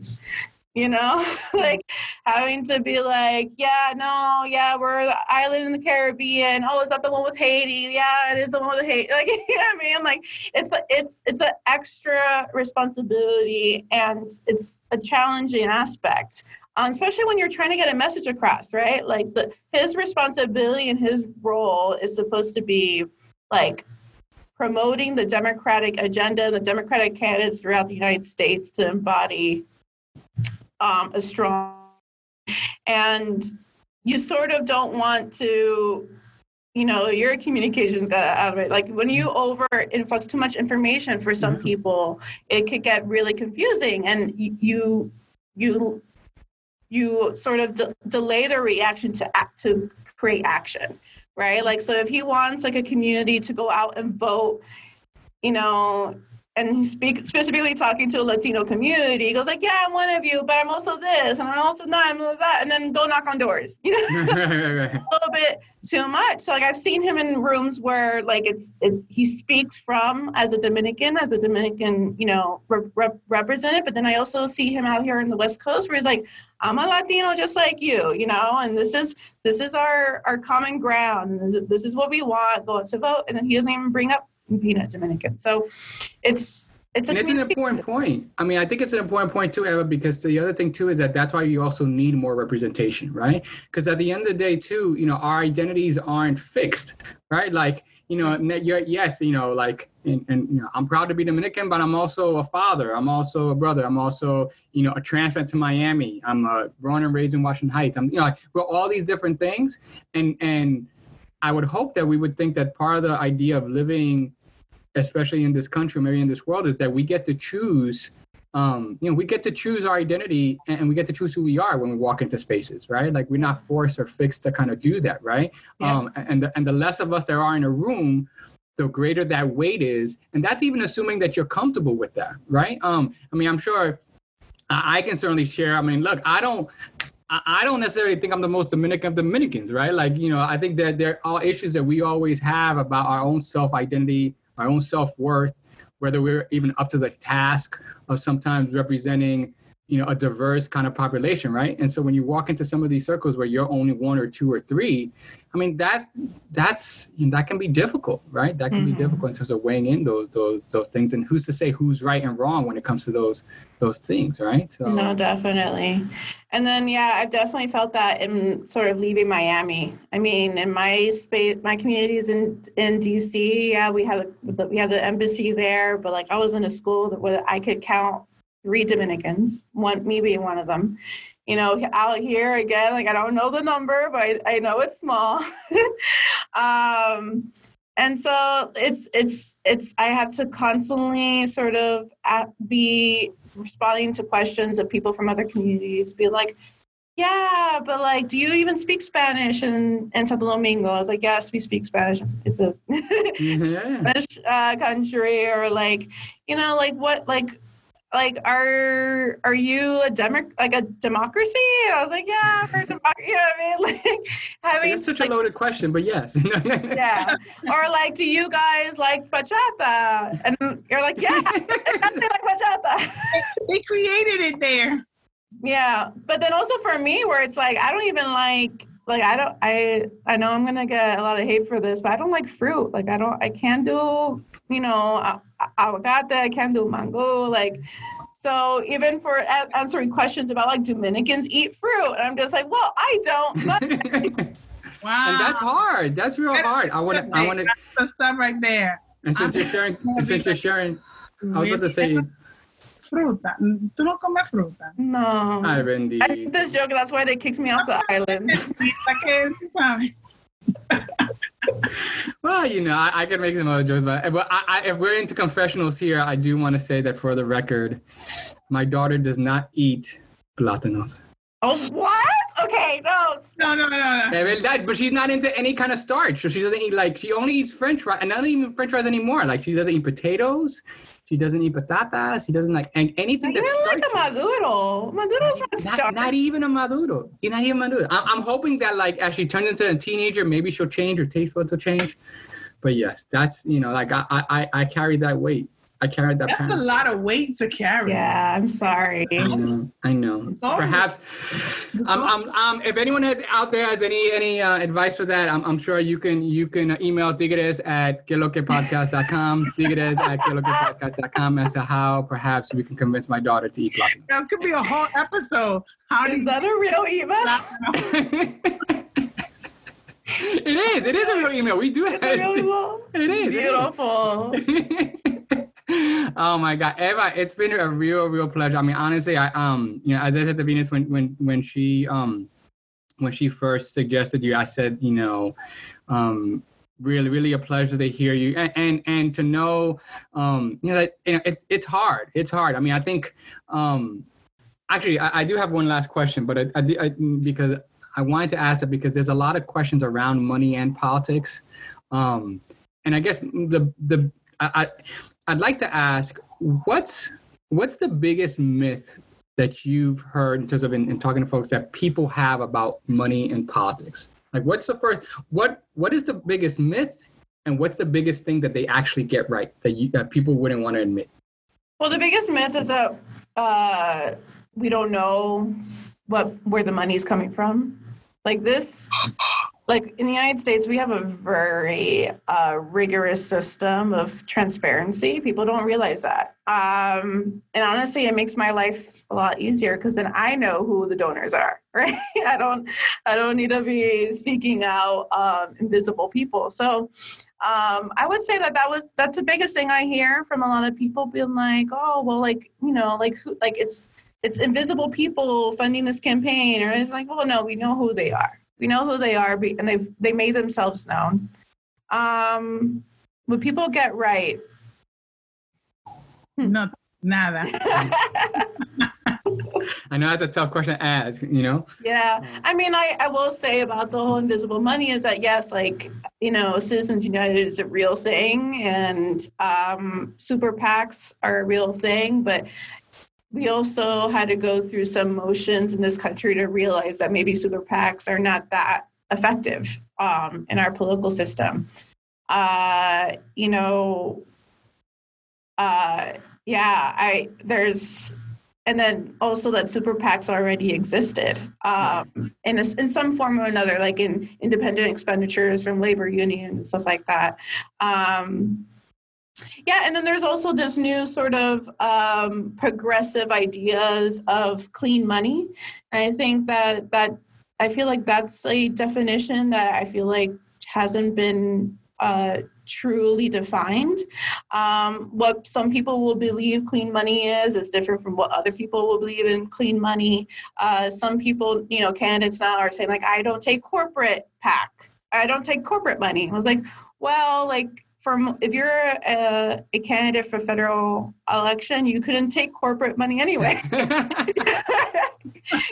you know? Like having to be like yeah no yeah we're the island in the caribbean. Oh is that the one with haiti? Yeah it is the one with haiti. Like you know what i mean? Like it's a, it's it's an extra responsibility and it's a challenging aspect um, especially when you're trying to get a message across right? Like the his responsibility and his role is supposed to be like promoting the democratic agenda and the democratic candidates throughout the united states to embody um, a strong and you sort of don't want to you know your communications got out of it like when you over influx too much information for some mm-hmm. people it could get really confusing and you you you sort of de- delay the reaction to act to create action right like so if he wants like a community to go out and vote you know and he's speak specifically talking to a Latino community. He goes like, "Yeah, I'm one of you, but I'm also this, and I'm also that, I'm that," and then go knock on doors. You know, a little bit too much. So like I've seen him in rooms where like it's it's he speaks from as a Dominican, as a Dominican, you know, rep- represented. But then I also see him out here in the West Coast where he's like, "I'm a Latino just like you," you know, and this is this is our our common ground. This is what we want. Go out to vote, and then he doesn't even bring up Peanut Dominican. So it's it's it's an important point. I mean, I think it's an important point too, Eva, because the other thing too is that that's why you also need more representation, right? Because at the end of the day, too, you know, our identities aren't fixed, right? Like, you know, you're, yes, you know, like, and, and you know, I'm proud to be Dominican, but I'm also a father. I'm also a brother. I'm also, you know, a transplant to Miami. I'm a born and raised in Washington Heights. I'm, you know, like, we're all these different things, and and I would hope that we would think that part of the idea of living especially in this country, maybe in this world, is that we get to choose. Um, you know, we get to choose our identity and we get to choose who we are when we walk into spaces, right? Like we're not forced or fixed to kind of do that, right? Yeah. Um, and the, and the less of us there are in a room, the greater that weight is, and that's even assuming that you're comfortable with that, right? Um, I mean, I'm sure I can certainly share. I mean, look, I don't. I don't necessarily think I'm the most Dominican of Dominicans, right? Like, you know, I think that there are issues that we always have about our own self identity our own self worth, whether we're even up to the task of sometimes representing you know a diverse kind of population right? And so when you walk into some of these circles where you're only one or two or three i mean that that's you know, that can be difficult right? That can mm-hmm. be difficult in terms of weighing in those those those things. And who's to say who's right and wrong when it comes to those those things right? So no definitely. And then yeah i've definitely felt that in sort of leaving miami. I mean in my space my communities in in dc yeah we had a, we had the embassy there but like i was in a school that where i could count three Dominicans, one me being one of them. You know, out here again, like I don't know the number, but I, I know it's small. um, and so it's it's it's I have to constantly sort of be responding to questions of people from other communities, be like, yeah, but like, do you even speak Spanish in, in Santo Domingo? I was like, yes, we speak Spanish. It's a Yeah. Spanish uh, country, or like, you know, like what, like, like, are are you a demo like a democracy? And I was like, yeah, we're a democracy. You know what I mean? Like having That's such like, a loaded question, but yes. yeah. Or like, do you guys like bachata? And you're like, yeah, I like bachata. They created it there. Yeah, but then also for me, where it's like I don't even like like I don't I I know I'm gonna get a lot of hate for this, but I don't like fruit. Like I don't I can't do you know a- avocado. I can't do mango. Like so even for a- answering questions about like Dominicans eat fruit, and I'm just like, well, I don't. But Wow. and that's hard. That's real hard. I want to. I want to. the stuff right there. And since you're sharing, and since you're sharing, I was about to say, Fruta. Tú no comes fruta. no. hi, I Randy. did this joke. That's why they kicked me off the ah, island. ¿Para qué tú sabes? Well, you know, I, I can make some other jokes, but, but I, I, if we're into confessionals here, I do want to say that for the record, my daughter does not eat plátanos. Oh what? Okay, no. No, no, no, no. Verdad, but she's not into any kind of starch. So she doesn't eat like she only eats French fries, and not even French fries anymore. Like she doesn't eat potatoes. She doesn't eat patatas. She doesn't like an- anything Even that's like a maduro. Maduro's not Not, not even a maduro. Not even maduro. I'm, I'm hoping that like as she turns into a teenager, maybe she'll change. Her taste buds will change. But yes, that's you know like I I I, I carry that weight. I carried that. That's pound. a lot of weight to carry. Yeah, I'm sorry. I know. I know. all- Perhaps, um, um, um, if anyone has out there has any any uh, advice for that, I'm, I'm sure you can you can email Tigres at queloquepodcast.com, Tigres at queloquepodcast.com as to how perhaps we can convince my daughter to eat plátanos. That could be a whole episode. How do Is that a real email? it is. It is a real email. We do have It's a real email. It is. it is. Oh my god. Eva it's been a real real pleasure. I mean honestly i um you know as i said to venus when when when she um when she first suggested you i said you know um really really a pleasure to hear you. And and, and to know um you know that you know it, it's hard. It's hard. I mean i think um actually i, I do have one last question but I, I, I because i wanted to ask it because there's a lot of questions around money and politics. Um and i guess the the I, I I'd like to ask what's what's the biggest myth that you've heard in terms of in, in talking to folks that people have about money and politics? Like what's the first what what is the biggest myth and what's the biggest thing that they actually get right that you that people wouldn't want to admit? Well, the biggest myth is that uh, we don't know what where the money's coming from. Like this, like in the United States, we have a very uh, rigorous system of transparency. People don't realize that, um, and honestly, it makes my life a lot easier because then I know who the donors are. Right? I don't, I don't need to be seeking out um, invisible people. So, um, I would say that that was that's the biggest thing I hear from a lot of people being like, oh, well, like you know, like who, like it's it's invisible people funding this campaign, or it's like, well, no, we know who they are. We know who they are, and they've they made themselves known. Um, when people get right, No, nada. I know that's a tough question to ask, you know? Yeah. I mean, I, I will say about the whole invisible money is that, yes, like, you know, Citizens United is a real thing and um, super PACs are a real thing, but we also had to go through some motions in this country to realize that maybe super PACs are not that effective um, in our political system. Uh, you know, uh, yeah, I, there's, and then also that super PACs already existed um, in, a, in some form or another, like in independent expenditures from labor unions and stuff like that. Um, yeah, and then there's also this new sort of um, progressive ideas of clean money, and I think that that I feel like that's a definition that I feel like hasn't been uh, truly defined. Um, what some people will believe clean money is is different from what other people will believe in clean money. Uh, some people, you know, candidates now are saying like, I don't take corporate PAC. I don't take corporate money. I was like, well, like for if you're a, a candidate for federal election, you couldn't take corporate money anyway.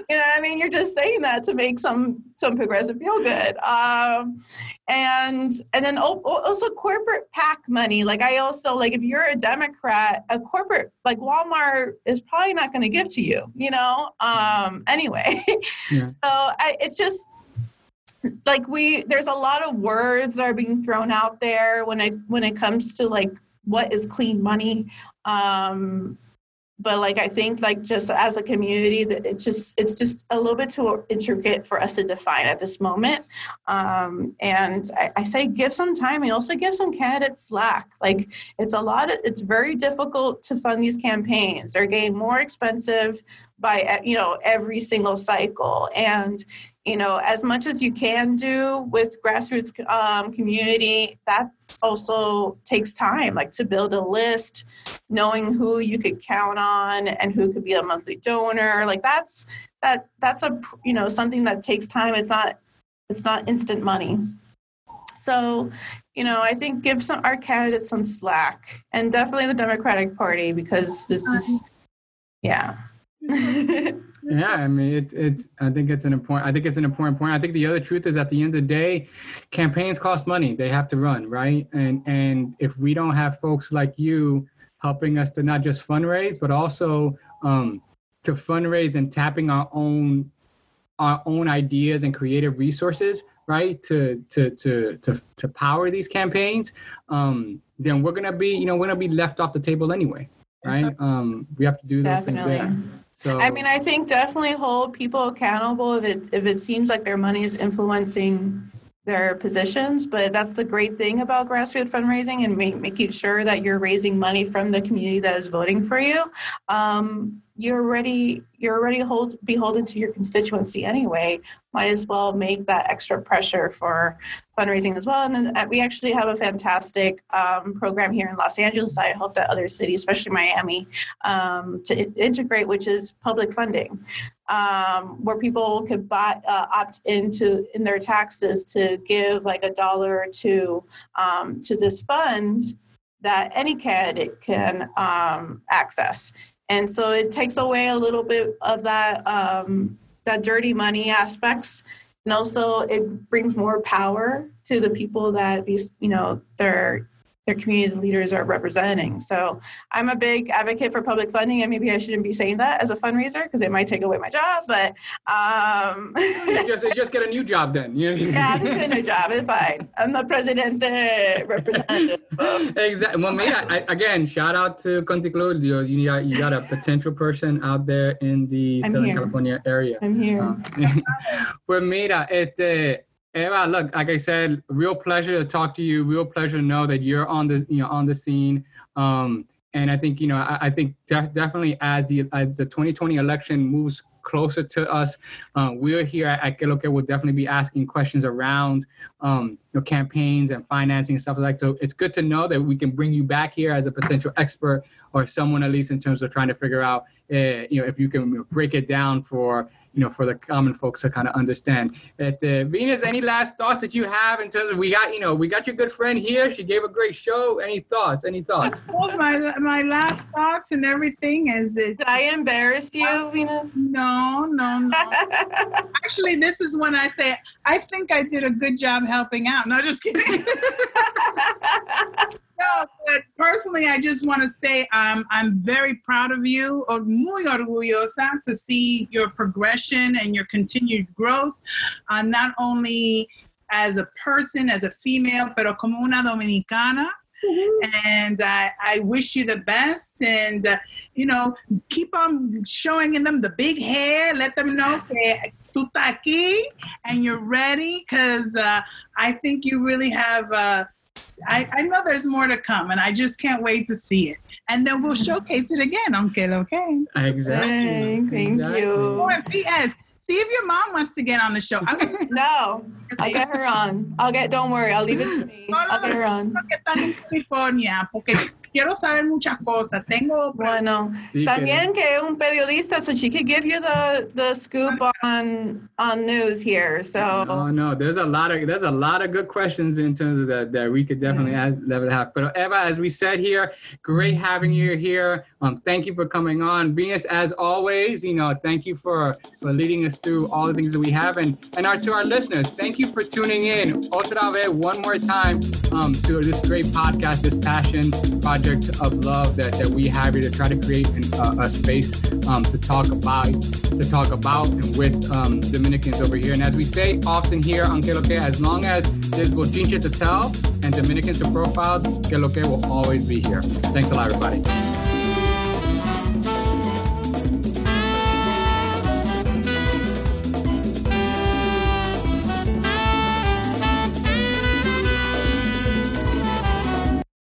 you know I mean? You're just saying that to make some some progressive feel good. Um, and and then also corporate PAC money. Like I also like if you're a Democrat, a corporate like Walmart is probably not going to give to you. You know. Um, anyway, yeah. so I, it's just like we there's a lot of words that are being thrown out there when it when it comes to like what is clean money. Um but like i think like just as a community that it's just it's just a little bit too intricate for us to define at this moment. Um, and I, I, say give some time and also give some candidates slack. Like it's a lot of, it's very difficult to fund these campaigns. They're getting more expensive by you know every single cycle. And you know as much as you can do with grassroots um, community that's also takes time like to build a list knowing who you could count on and who could be a monthly donor. Like that's that that's a you know something that takes time. It's not it's not instant money. So you know i think give some our candidates some slack. And definitely the democratic party because this is yeah yeah i mean it's it's i think it's an important i think it's an important point. I think the other truth is at the end of the day campaigns cost money. They have to run right? And and if we don't have folks like you helping us to not just fundraise but also um, to fundraise and tapping our own our own ideas and creative resources right to to to to, to power these campaigns um, then we're gonna be you know we're gonna be left off the table anyway right? Um, we have to do those Definitely. things there so I mean, I think definitely hold people accountable if it if it seems like their money is influencing their positions. But that's the great thing about grassroots fundraising and make, making sure that you're raising money from the community that is voting for you. Um, you're already you're already hold beholden to your constituency anyway. Might as well make that extra pressure for fundraising as well. And then uh, we actually have a fantastic um, program here in Los Angeles that I hope that other cities, especially Miami, um, to integrate, which is public funding, um, where people could buy, uh, opt into in their taxes to give like a dollar or two um, to this fund that any candidate can um, access and so it takes away a little bit of that um, that dirty money aspects. And also it brings more power to the people that these you know they're their community leaders are representing. So I'm a big advocate for public funding, and maybe I shouldn't be saying that as a fundraiser because it might take away my job. But um, just just get a new job then. yeah, just get a new job. It's fine. I'm the president representative. exactly. Well, me, I, again, shout out to Conti Claudio. You got you got a potential person out there in the I'm Southern here. California area. I'm here. Uh, pues mira, este Eva, look, like I said, real pleasure to talk to you. Real pleasure to know that you're on the, you know, on the scene. Um, and I think, you know, I, I think def- definitely as the as the 2020 election moves closer to us, uh, we're here at, Que will definitely be asking questions around, um, you know, campaigns and financing and stuff like that. So it's good to know that we can bring you back here as a potential expert or someone at least in terms of trying to figure out, uh, you know, if you can break it down for you know, for the common folks to kind of understand. But uh, Venus, any last thoughts that you have in terms of we got, you know, we got your good friend here. She gave a great show. Any thoughts? Any thoughts? Well, my my last thoughts and everything is it. Did I embarrass you, Venus? No, no, no. Actually, this is when I say I think I did a good job helping out. No, just kidding. no, but personally, I just want to say um, I'm very proud of you, or muy orgullosa, to see your progression and your continued growth, uh, not only as a person, as a female, pero como una dominicana. Mm-hmm. And I, I wish you the best. And, uh, you know, keep on showing them the big hair. Let them know que tú estás aquí and you're ready because uh, I think you really have. I, I know there's more to come, and I just can't wait to see it. And then we'll showcase it again on Que Lo Exactly. Thank exactly. you. Oh, P.S. See if your mom wants to get on the show. no, I'll get her on. I'll get. Don't worry, I'll leave it to me. I'll get her on. Que están en California, porque quiero saber muchas cosas. Tengo. Bueno, sí, también que es un periodista, so she could give you the, the scoop on on news here. So. No, no, there's a lot of there's a lot of good questions in terms of that that we could definitely mm-hmm. ask, have. But Eva, as we said here, great having you here. Um, thank you for coming on. Venus, as always, you know, thank you for for leading us through all the things that we have, and and our to our listeners, thank you for tuning in. Otra vez, one more time, um, to this great podcast, this passion project of love that, that we have here to try to create an, uh, a space um, to talk about, to talk about and with um, Dominicans over here. And as we say often here on Que Lo Que, as long as there's Bochinche to tell and Dominicans to profile, Que Lo Que will always be here. Thanks a lot, everybody.